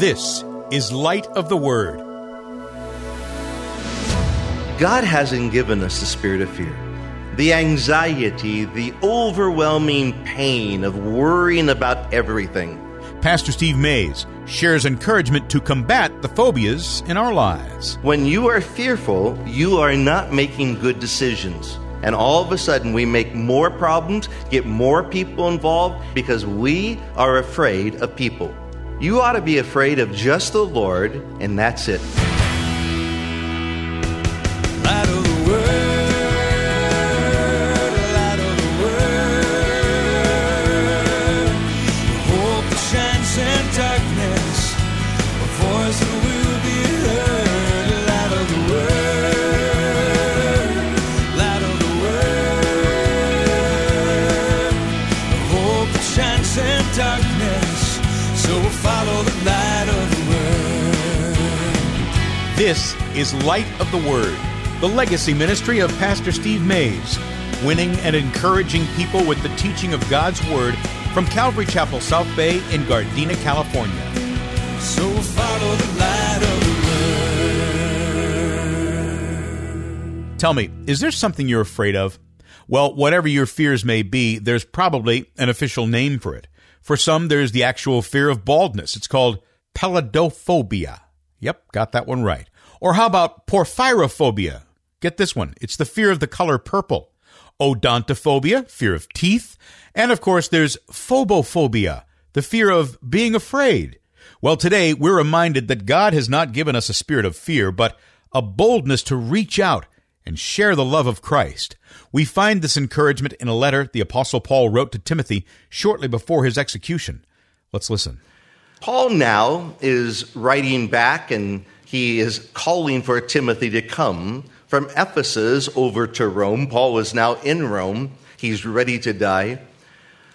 This is Light of the Word. God hasn't given us the spirit of fear. The anxiety, the overwhelming pain of worrying about everything. Pastor Steve Mays shares encouragement to combat the phobias in our lives. When you are fearful, you are not making good decisions. And all of a sudden, we make more problems, get more people involved because we are afraid of people. You ought to be afraid of just the Lord, and that's it. This is Light of the Word, the legacy ministry of Pastor Steve Mays, winning and encouraging people with the teaching of God's Word from Calvary Chapel South Bay in Gardena, California. So follow the light of the Word. Tell me, is there something you're afraid of? Well, whatever your fears may be, there's probably an official name for it. For some, there's the actual fear of baldness. It's called peladophobia. Yep, got that one right. Or how about porphyrophobia? Get this one. It's the fear of the color purple. Odontophobia, fear of teeth. And of course, there's phobophobia, the fear of being afraid. Well, today we're reminded that God has not given us a spirit of fear, but a boldness to reach out and share the love of Christ. We find this encouragement in a letter the Apostle Paul wrote to Timothy shortly before his execution. Let's listen. Paul now is writing back and he is calling for Timothy to come from Ephesus over to Rome. Paul is now in Rome. He's ready to die.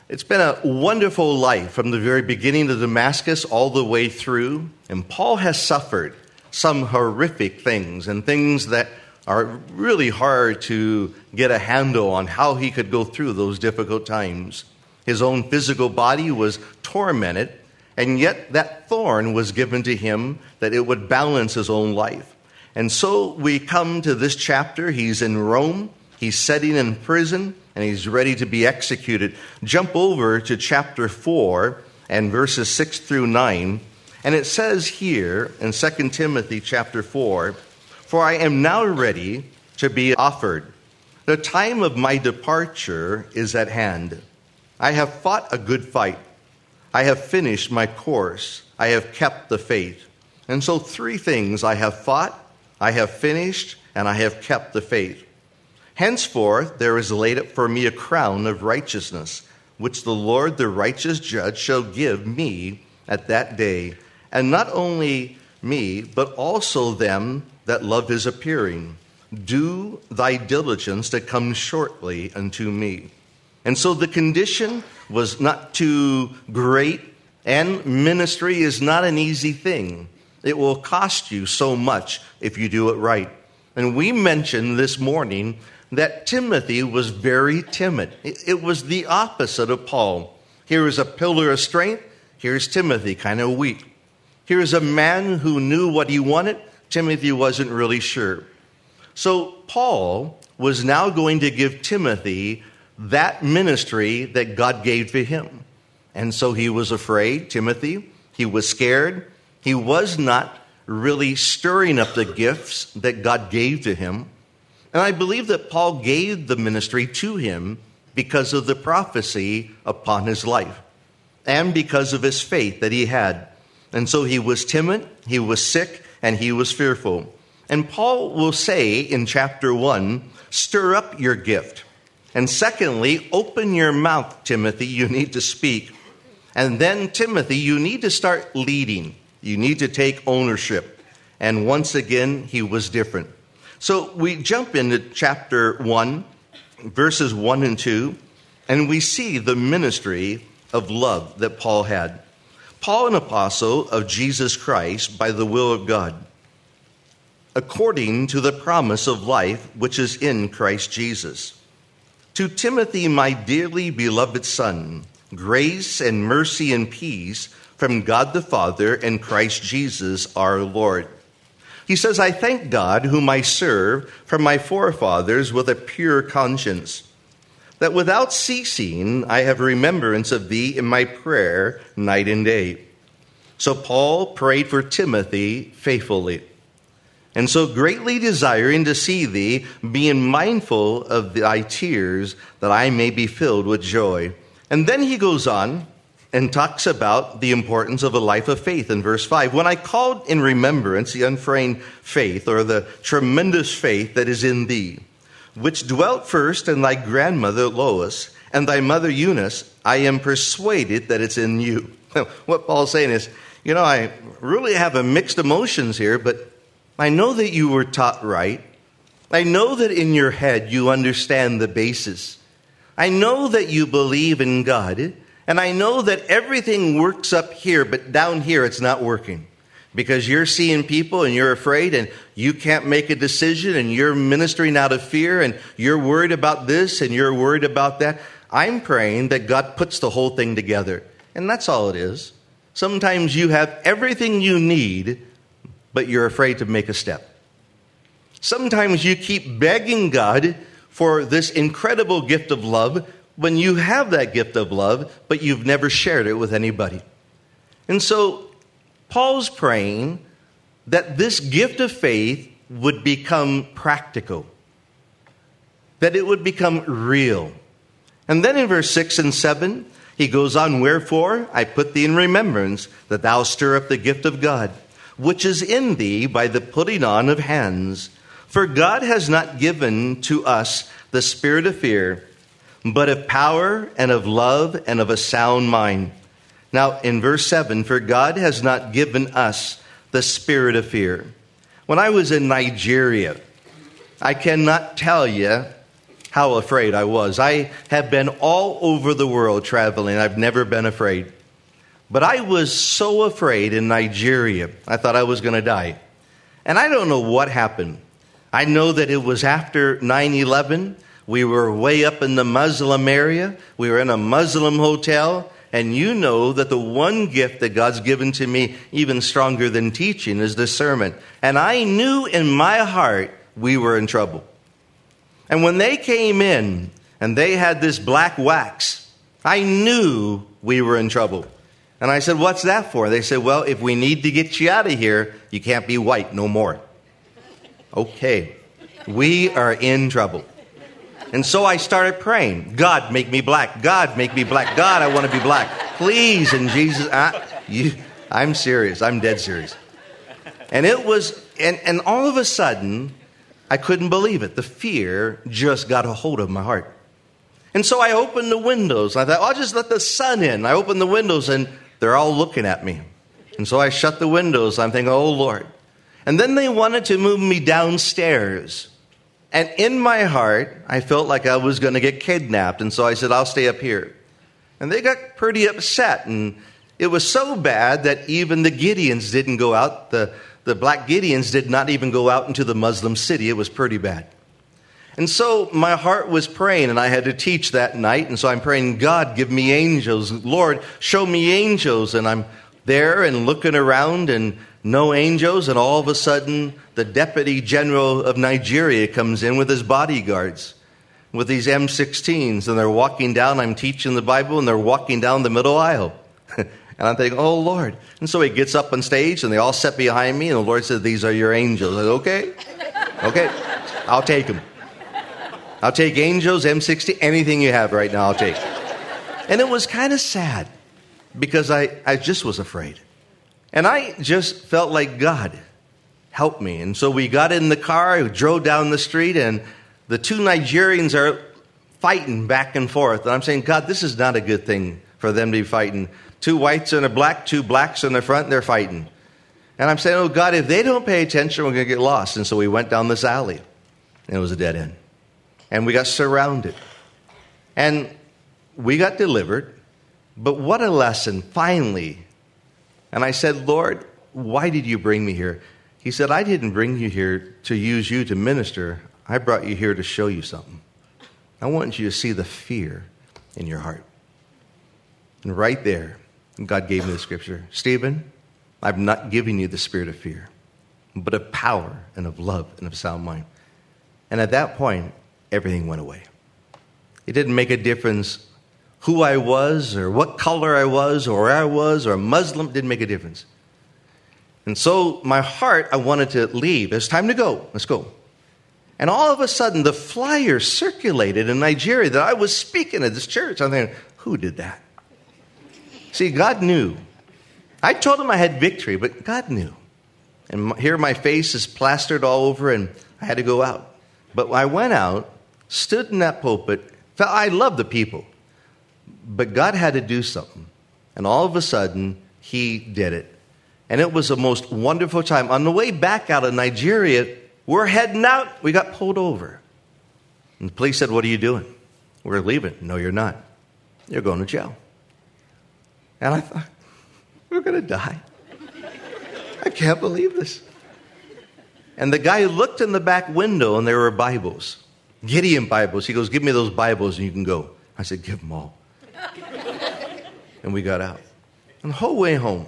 It's been a wonderful life from the very beginning of Damascus all the way through. And Paul has suffered some horrific things and things that are really hard to get a handle on how he could go through those difficult times. His own physical body was tormented, and yet that thorn was given to him that it would balance his own life. And so we come to this chapter. He's in Rome, he's sitting in prison, and he's ready to be executed. Jump over to chapter 4 and verses 6 through 9. And it says here in 2 Timothy chapter 4 For I am now ready to be offered. The time of my departure is at hand. I have fought a good fight. I have finished my course. I have kept the faith. And so, three things I have fought, I have finished, and I have kept the faith. Henceforth, there is laid up for me a crown of righteousness, which the Lord, the righteous judge, shall give me at that day, and not only me, but also them that love his appearing. Do thy diligence to come shortly unto me. And so the condition was not too great, and ministry is not an easy thing. It will cost you so much if you do it right. And we mentioned this morning that Timothy was very timid. It was the opposite of Paul. Here is a pillar of strength. Here's Timothy, kind of weak. Here's a man who knew what he wanted. Timothy wasn't really sure. So Paul was now going to give Timothy that ministry that God gave to him. And so he was afraid, Timothy. He was scared. He was not really stirring up the gifts that God gave to him. And I believe that Paul gave the ministry to him because of the prophecy upon his life and because of his faith that he had. And so he was timid, he was sick, and he was fearful. And Paul will say in chapter 1 stir up your gift. And secondly, open your mouth, Timothy. You need to speak. And then, Timothy, you need to start leading. You need to take ownership. And once again, he was different. So we jump into chapter 1, verses 1 and 2, and we see the ministry of love that Paul had. Paul, an apostle of Jesus Christ by the will of God, according to the promise of life which is in Christ Jesus. To Timothy, my dearly beloved son, Grace and mercy and peace from God the Father and Christ Jesus our Lord. He says, I thank God, whom I serve from my forefathers with a pure conscience, that without ceasing I have remembrance of thee in my prayer night and day. So Paul prayed for Timothy faithfully. And so greatly desiring to see thee, being mindful of thy tears, that I may be filled with joy. And then he goes on and talks about the importance of a life of faith in verse 5. When I called in remembrance the unfeigned faith, or the tremendous faith that is in thee, which dwelt first in thy grandmother Lois and thy mother Eunice, I am persuaded that it's in you. what Paul's saying is, you know, I really have a mixed emotions here, but I know that you were taught right. I know that in your head you understand the basis. I know that you believe in God. And I know that everything works up here, but down here it's not working. Because you're seeing people and you're afraid and you can't make a decision and you're ministering out of fear and you're worried about this and you're worried about that. I'm praying that God puts the whole thing together. And that's all it is. Sometimes you have everything you need, but you're afraid to make a step. Sometimes you keep begging God for this incredible gift of love, when you have that gift of love, but you've never shared it with anybody. And so Paul's praying that this gift of faith would become practical, that it would become real. And then in verse 6 and 7, he goes on, Wherefore I put thee in remembrance that thou stir up the gift of God, which is in thee by the putting on of hands. For God has not given to us the spirit of fear but of power and of love and of a sound mind. Now, in verse 7, for God has not given us the spirit of fear. When I was in Nigeria, I cannot tell you how afraid I was. I have been all over the world traveling, I've never been afraid. But I was so afraid in Nigeria, I thought I was going to die. And I don't know what happened. I know that it was after 9 11 we were way up in the Muslim area. We were in a Muslim hotel. And you know that the one gift that God's given to me, even stronger than teaching, is discernment. And I knew in my heart we were in trouble. And when they came in and they had this black wax, I knew we were in trouble. And I said, What's that for? They said, Well, if we need to get you out of here, you can't be white no more. Okay, we are in trouble. And so I started praying God, make me black. God, make me black. God, I want to be black. Please, in Jesus. I, you, I'm serious. I'm dead serious. And it was, and, and all of a sudden, I couldn't believe it. The fear just got a hold of my heart. And so I opened the windows. I thought, I'll just let the sun in. I opened the windows and they're all looking at me. And so I shut the windows. I'm thinking, oh Lord. And then they wanted to move me downstairs. And in my heart, I felt like I was going to get kidnapped. And so I said, I'll stay up here. And they got pretty upset. And it was so bad that even the Gideons didn't go out. The, the black Gideons did not even go out into the Muslim city. It was pretty bad. And so my heart was praying, and I had to teach that night. And so I'm praying, God, give me angels. Lord, show me angels. And I'm there and looking around, and no angels, and all of a sudden, the deputy general of Nigeria comes in with his bodyguards with these M16s, and they're walking down. I'm teaching the Bible, and they're walking down the middle aisle. and I'm thinking, oh, Lord. And so he gets up on stage, and they all sit behind me, and the Lord said, These are your angels. I said, okay, okay, I'll take them. I'll take angels, M60, anything you have right now, I'll take. And it was kind of sad because I, I just was afraid. And I just felt like God help me. And so we got in the car, we drove down the street, and the two Nigerians are fighting back and forth. And I'm saying, God, this is not a good thing for them to be fighting. Two whites and a black, two blacks in the front, they're fighting. And I'm saying, oh, God, if they don't pay attention, we're going to get lost. And so we went down this alley, and it was a dead end. And we got surrounded. And we got delivered. But what a lesson, finally, and I said, Lord, why did you bring me here? He said, I didn't bring you here to use you to minister. I brought you here to show you something. I want you to see the fear in your heart. And right there, God gave me the scripture Stephen, I've not given you the spirit of fear, but of power and of love and of sound mind. And at that point, everything went away. It didn't make a difference who I was or what color I was or where I was or Muslim, didn't make a difference. And so my heart, I wanted to leave. It's time to go. Let's go. And all of a sudden, the flyer circulated in Nigeria that I was speaking at this church. I'm thinking, who did that? See, God knew. I told him I had victory, but God knew. And here my face is plastered all over, and I had to go out. But I went out, stood in that pulpit. I love the people, but God had to do something. And all of a sudden, He did it. And it was the most wonderful time. On the way back out of Nigeria, we're heading out. We got pulled over. And the police said, What are you doing? We're leaving. No, you're not. You're going to jail. And I thought, We're going to die. I can't believe this. And the guy looked in the back window and there were Bibles, Gideon Bibles. He goes, Give me those Bibles and you can go. I said, Give them all. and we got out. And the whole way home,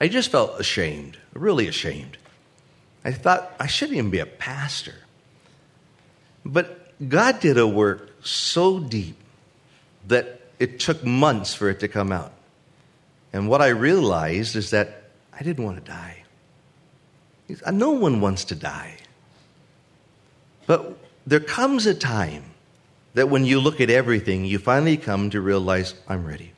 I just felt ashamed, really ashamed. I thought I shouldn't even be a pastor. But God did a work so deep that it took months for it to come out. And what I realized is that I didn't want to die. No one wants to die. But there comes a time that when you look at everything, you finally come to realize, I'm ready.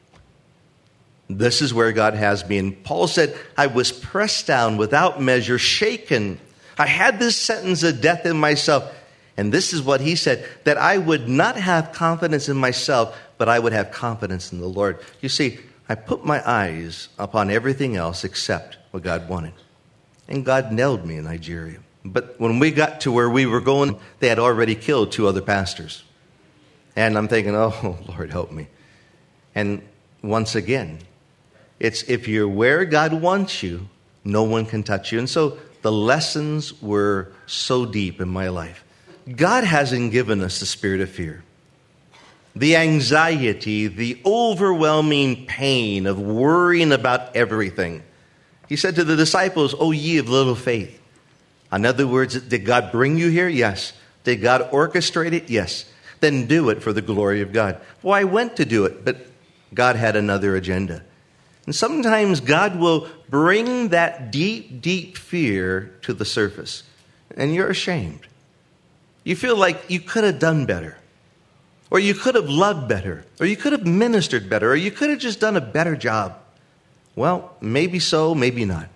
This is where God has me. And Paul said, I was pressed down without measure, shaken. I had this sentence of death in myself. And this is what he said that I would not have confidence in myself, but I would have confidence in the Lord. You see, I put my eyes upon everything else except what God wanted. And God nailed me in Nigeria. But when we got to where we were going, they had already killed two other pastors. And I'm thinking, oh, Lord, help me. And once again, it's if you're where God wants you, no one can touch you. And so the lessons were so deep in my life. God hasn't given us the spirit of fear. The anxiety, the overwhelming pain of worrying about everything. He said to the disciples, Oh, ye of little faith. In other words, did God bring you here? Yes. Did God orchestrate it? Yes. Then do it for the glory of God. Well, I went to do it, but God had another agenda. And sometimes God will bring that deep, deep fear to the surface, and you're ashamed. You feel like you could have done better, or you could have loved better, or you could have ministered better, or you could have just done a better job. Well, maybe so, maybe not.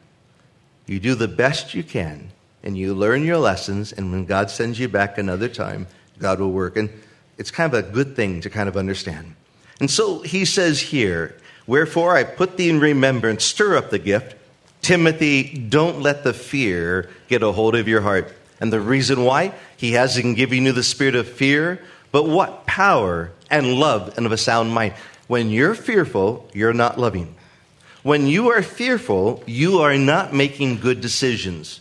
You do the best you can, and you learn your lessons, and when God sends you back another time, God will work. And it's kind of a good thing to kind of understand. And so he says here, Wherefore I put thee in remembrance, stir up the gift. Timothy, don't let the fear get a hold of your heart. And the reason why? He hasn't given you the spirit of fear, but what? Power and love and of a sound mind. When you're fearful, you're not loving. When you are fearful, you are not making good decisions.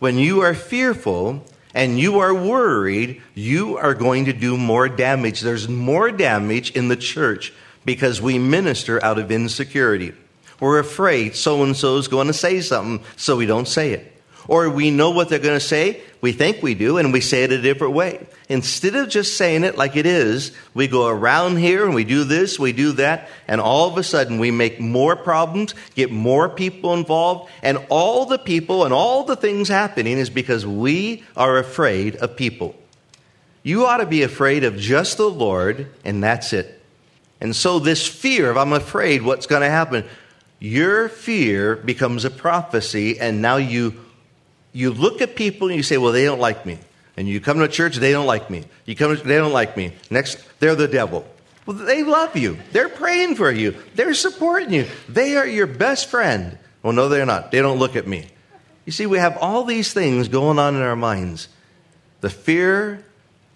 When you are fearful and you are worried, you are going to do more damage. There's more damage in the church because we minister out of insecurity. We're afraid so and so is going to say something, so we don't say it. Or we know what they're going to say, we think we do, and we say it a different way. Instead of just saying it like it is, we go around here and we do this, we do that, and all of a sudden we make more problems, get more people involved, and all the people and all the things happening is because we are afraid of people. You ought to be afraid of just the Lord, and that's it. And so, this fear of I'm afraid what's going to happen, your fear becomes a prophecy, and now you, you look at people and you say, Well, they don't like me. And you come to church, they don't like me. You come, to, they don't like me. Next, they're the devil. Well, they love you. They're praying for you. They're supporting you. They are your best friend. Well, no, they're not. They don't look at me. You see, we have all these things going on in our minds. The fear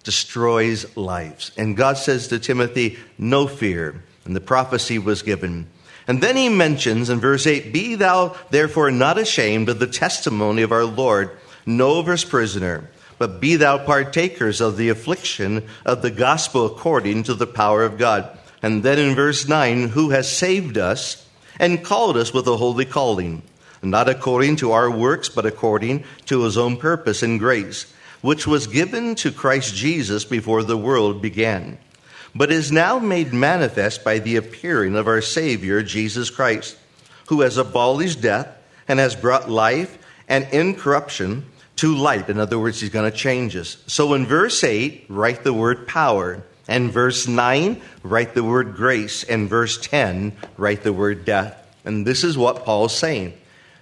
destroys lives. And God says to Timothy, No fear. And the prophecy was given. And then he mentions in verse 8, Be thou therefore not ashamed of the testimony of our Lord, no his prisoner, but be thou partakers of the affliction of the gospel according to the power of God. And then in verse 9, who has saved us and called us with a holy calling, not according to our works, but according to his own purpose and grace, which was given to Christ Jesus before the world began, but is now made manifest by the appearing of our Savior, Jesus Christ, who has abolished death and has brought life and incorruption to light. In other words, he's going to change us. So in verse 8, write the word power. And verse 9, write the word grace. And verse 10, write the word death. And this is what Paul's saying.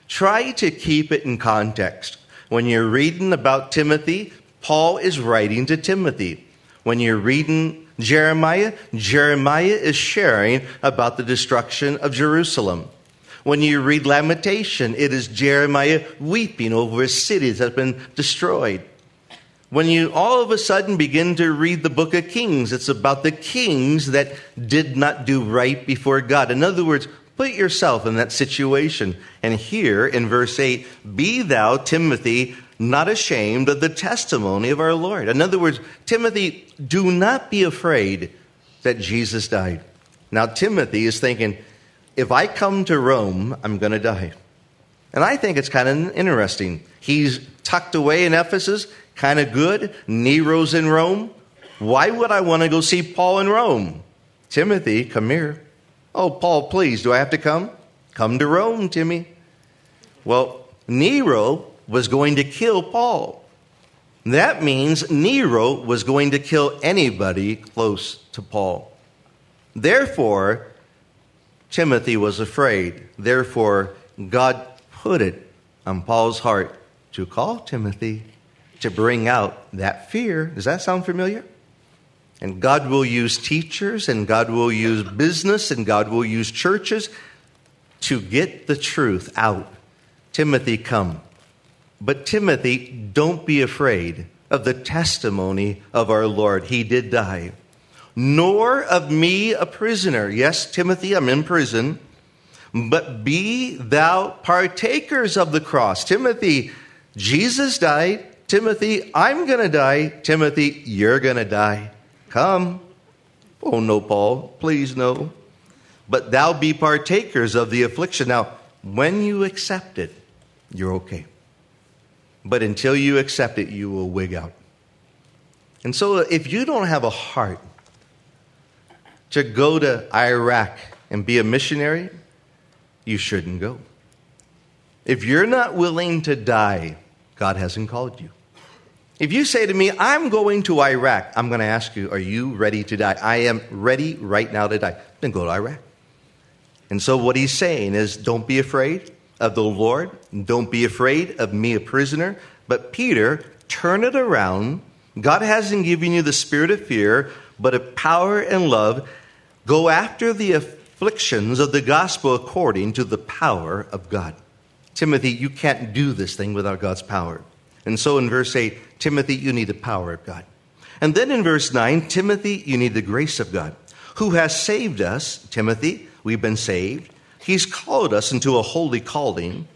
Try to keep it in context. When you're reading about Timothy, Paul is writing to Timothy. When you're reading Jeremiah, Jeremiah is sharing about the destruction of Jerusalem. When you read Lamentation, it is Jeremiah weeping over a city that's been destroyed. When you all of a sudden begin to read the book of Kings, it's about the kings that did not do right before God. In other words, put yourself in that situation. And here in verse 8, be thou, Timothy, not ashamed of the testimony of our Lord. In other words, Timothy, do not be afraid that Jesus died. Now, Timothy is thinking, if I come to Rome, I'm going to die. And I think it's kind of interesting. He's tucked away in Ephesus, kind of good. Nero's in Rome. Why would I want to go see Paul in Rome? Timothy, come here. Oh, Paul, please, do I have to come? Come to Rome, Timmy. Well, Nero was going to kill Paul. That means Nero was going to kill anybody close to Paul. Therefore, Timothy was afraid. Therefore, God put it on Paul's heart to call Timothy to bring out that fear. Does that sound familiar? And God will use teachers, and God will use business, and God will use churches to get the truth out. Timothy, come. But Timothy, don't be afraid of the testimony of our Lord. He did die. Nor of me a prisoner. Yes, Timothy, I'm in prison. But be thou partakers of the cross. Timothy, Jesus died. Timothy, I'm going to die. Timothy, you're going to die. Come. Oh, no, Paul. Please, no. But thou be partakers of the affliction. Now, when you accept it, you're okay. But until you accept it, you will wig out. And so, if you don't have a heart to go to Iraq and be a missionary, you shouldn't go. If you're not willing to die, God hasn't called you. If you say to me, I'm going to Iraq, I'm going to ask you, Are you ready to die? I am ready right now to die. Then go to Iraq. And so, what he's saying is, Don't be afraid of the Lord. Don't be afraid of me, a prisoner. But Peter, turn it around. God hasn't given you the spirit of fear, but of power and love. Go after the afflictions of the gospel according to the power of God. Timothy, you can't do this thing without God's power. And so in verse 8, Timothy, you need the power of God. And then in verse 9, Timothy, you need the grace of God, who has saved us. Timothy, we've been saved. He's called us into a holy calling,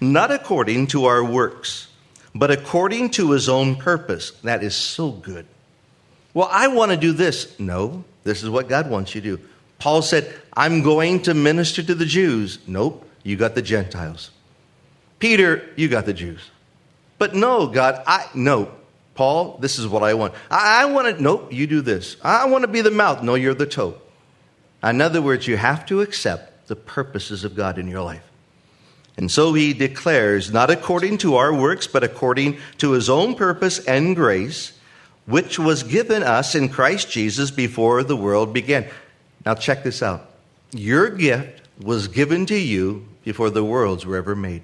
not according to our works, but according to his own purpose. That is so good. Well, I want to do this. No, this is what God wants you to do. Paul said, I'm going to minister to the Jews. Nope, you got the Gentiles. Peter, you got the Jews. But no, God, I no. Paul, this is what I want. I, I want to, nope, you do this. I want to be the mouth. No, you're the toe. In other words, you have to accept the purposes of God in your life. And so he declares, not according to our works, but according to his own purpose and grace, which was given us in Christ Jesus before the world began. Now, check this out. Your gift was given to you before the worlds were ever made.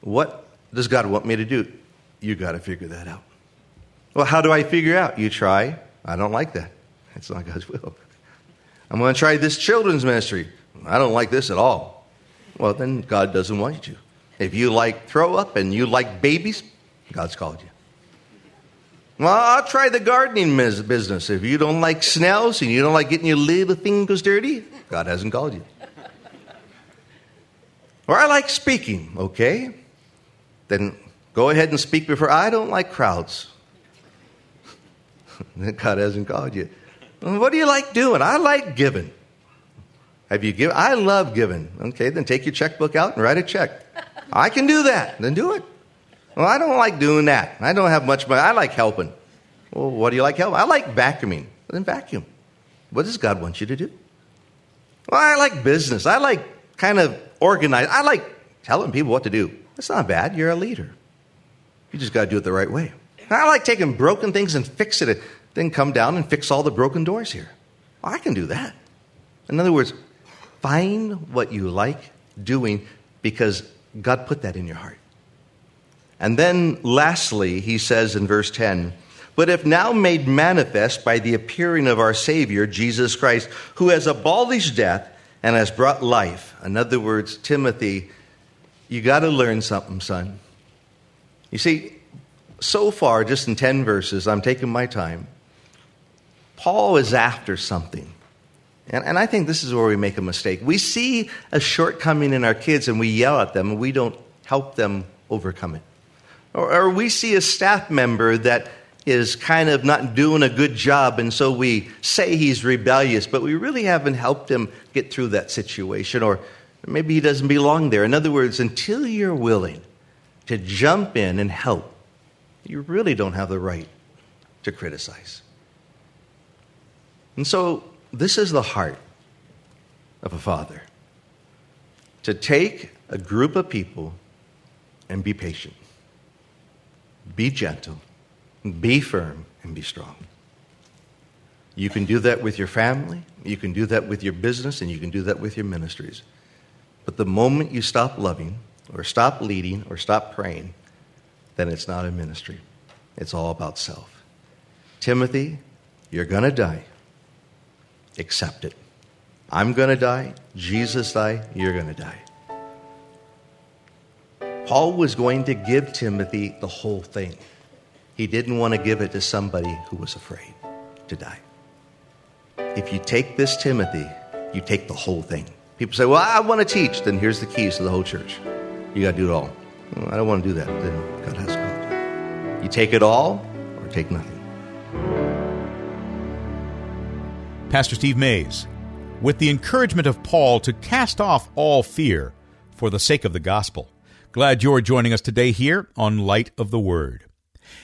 What does God want me to do? You got to figure that out. Well, how do I figure out? You try. I don't like that. That's not God's will. I'm going to try this children's ministry. I don't like this at all. Well, then God doesn't want you. If you like throw up and you like babies, God's called you. Well, I'll try the gardening business. If you don't like snails and you don't like getting your little fingers dirty, God hasn't called you. Or I like speaking, okay? Then go ahead and speak before I don't like crowds. God hasn't called you. What do you like doing? I like giving. Have you given? I love giving. Okay, then take your checkbook out and write a check. I can do that. Then do it. Well, I don't like doing that. I don't have much money. I like helping. Well, what do you like helping? I like vacuuming. Then vacuum. What does God want you to do? Well, I like business. I like kind of organize. I like telling people what to do. That's not bad. You're a leader. You just got to do it the right way. I like taking broken things and fixing it, then come down and fix all the broken doors here. Oh, I can do that. In other words, find what you like doing because God put that in your heart. And then lastly, he says in verse 10, but if now made manifest by the appearing of our Savior, Jesus Christ, who has abolished death and has brought life. In other words, Timothy, you got to learn something, son. You see, so far, just in 10 verses, I'm taking my time. Paul is after something. And, and I think this is where we make a mistake. We see a shortcoming in our kids and we yell at them and we don't help them overcome it. Or, or we see a staff member that is kind of not doing a good job, and so we say he's rebellious, but we really haven't helped him get through that situation, or maybe he doesn't belong there. In other words, until you're willing to jump in and help, you really don't have the right to criticize. And so, this is the heart of a father to take a group of people and be patient, be gentle, be firm, and be strong. You can do that with your family, you can do that with your business, and you can do that with your ministries. But the moment you stop loving, or stop leading, or stop praying, then it's not a ministry. It's all about self. Timothy, you're going to die. Accept it. I'm going to die. Jesus died. You're going to die. Paul was going to give Timothy the whole thing. He didn't want to give it to somebody who was afraid to die. If you take this Timothy, you take the whole thing. People say, Well, I want to teach. Then here's the keys to the whole church. You got to do it all. Well, I don't want to do that. Then God has called. You take it all or take nothing. Pastor Steve Mays, with the encouragement of Paul to cast off all fear for the sake of the gospel. Glad you're joining us today here on Light of the Word.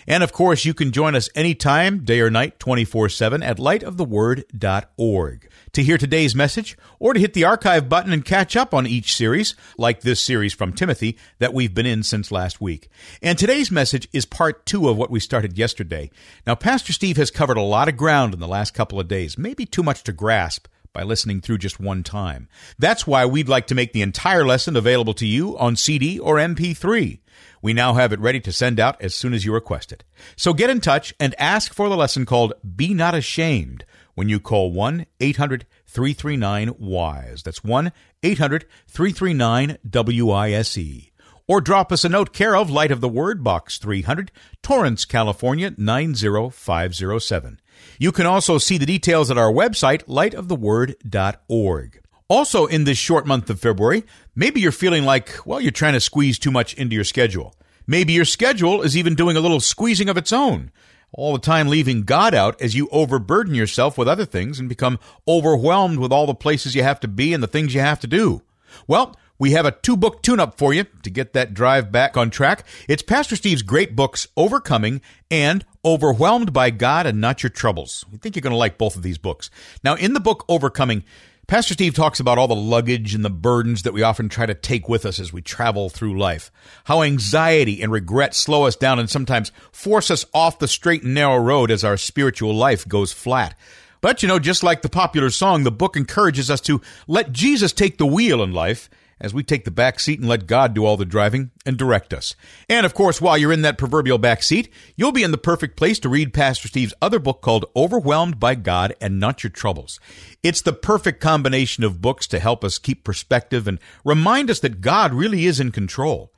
And of course, you can join us anytime, day or night, 24 7 at lightoftheword.org to hear today's message or to hit the archive button and catch up on each series, like this series from Timothy that we've been in since last week. And today's message is part two of what we started yesterday. Now, Pastor Steve has covered a lot of ground in the last couple of days, maybe too much to grasp by listening through just one time. That's why we'd like to make the entire lesson available to you on CD or MP3. We now have it ready to send out as soon as you request it. So get in touch and ask for the lesson called Be Not Ashamed when you call 1 800 339 WISE. That's 1 800 339 WISE. Or drop us a note care of Light of the Word, Box 300, Torrance, California 90507. You can also see the details at our website, lightoftheword.org. Also, in this short month of February, maybe you're feeling like, well, you're trying to squeeze too much into your schedule. Maybe your schedule is even doing a little squeezing of its own, all the time leaving God out as you overburden yourself with other things and become overwhelmed with all the places you have to be and the things you have to do. Well, we have a two book tune up for you to get that drive back on track. It's Pastor Steve's great books, Overcoming and Overwhelmed by God and Not Your Troubles. We think you're going to like both of these books. Now, in the book Overcoming, Pastor Steve talks about all the luggage and the burdens that we often try to take with us as we travel through life. How anxiety and regret slow us down and sometimes force us off the straight and narrow road as our spiritual life goes flat. But you know, just like the popular song, the book encourages us to let Jesus take the wheel in life as we take the back seat and let God do all the driving and direct us. And of course, while you're in that proverbial back seat, you'll be in the perfect place to read Pastor Steve's other book called Overwhelmed by God and Not Your Troubles. It's the perfect combination of books to help us keep perspective and remind us that God really is in control.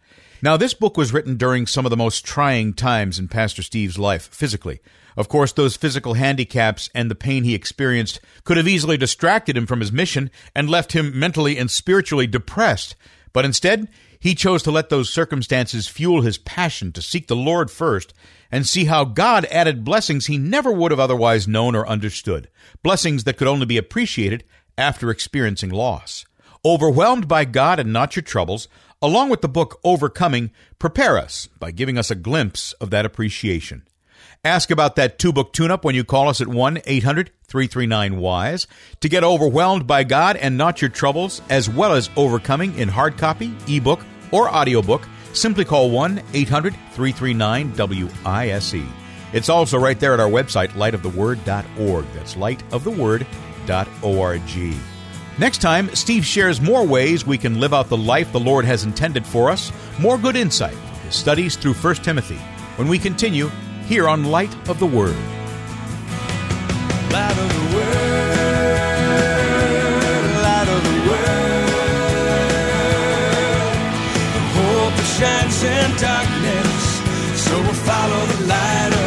Now, this book was written during some of the most trying times in Pastor Steve's life, physically. Of course, those physical handicaps and the pain he experienced could have easily distracted him from his mission and left him mentally and spiritually depressed. But instead, He chose to let those circumstances fuel his passion to seek the Lord first and see how God added blessings he never would have otherwise known or understood, blessings that could only be appreciated after experiencing loss. Overwhelmed by God and not your troubles, along with the book Overcoming, prepare us by giving us a glimpse of that appreciation. Ask about that two book tune up when you call us at 1 800 339 WISE to get overwhelmed by God and not your troubles, as well as overcoming in hard copy, ebook, or audiobook. Simply call 1 800 339 WISE. It's also right there at our website, lightoftheword.org. That's lightoftheword.org. Next time, Steve shares more ways we can live out the life the Lord has intended for us, more good insight. His studies through 1 Timothy, when we continue here on Light of the Word. Light of the world, light of the world. The hope that shines in darkness, so we'll follow the light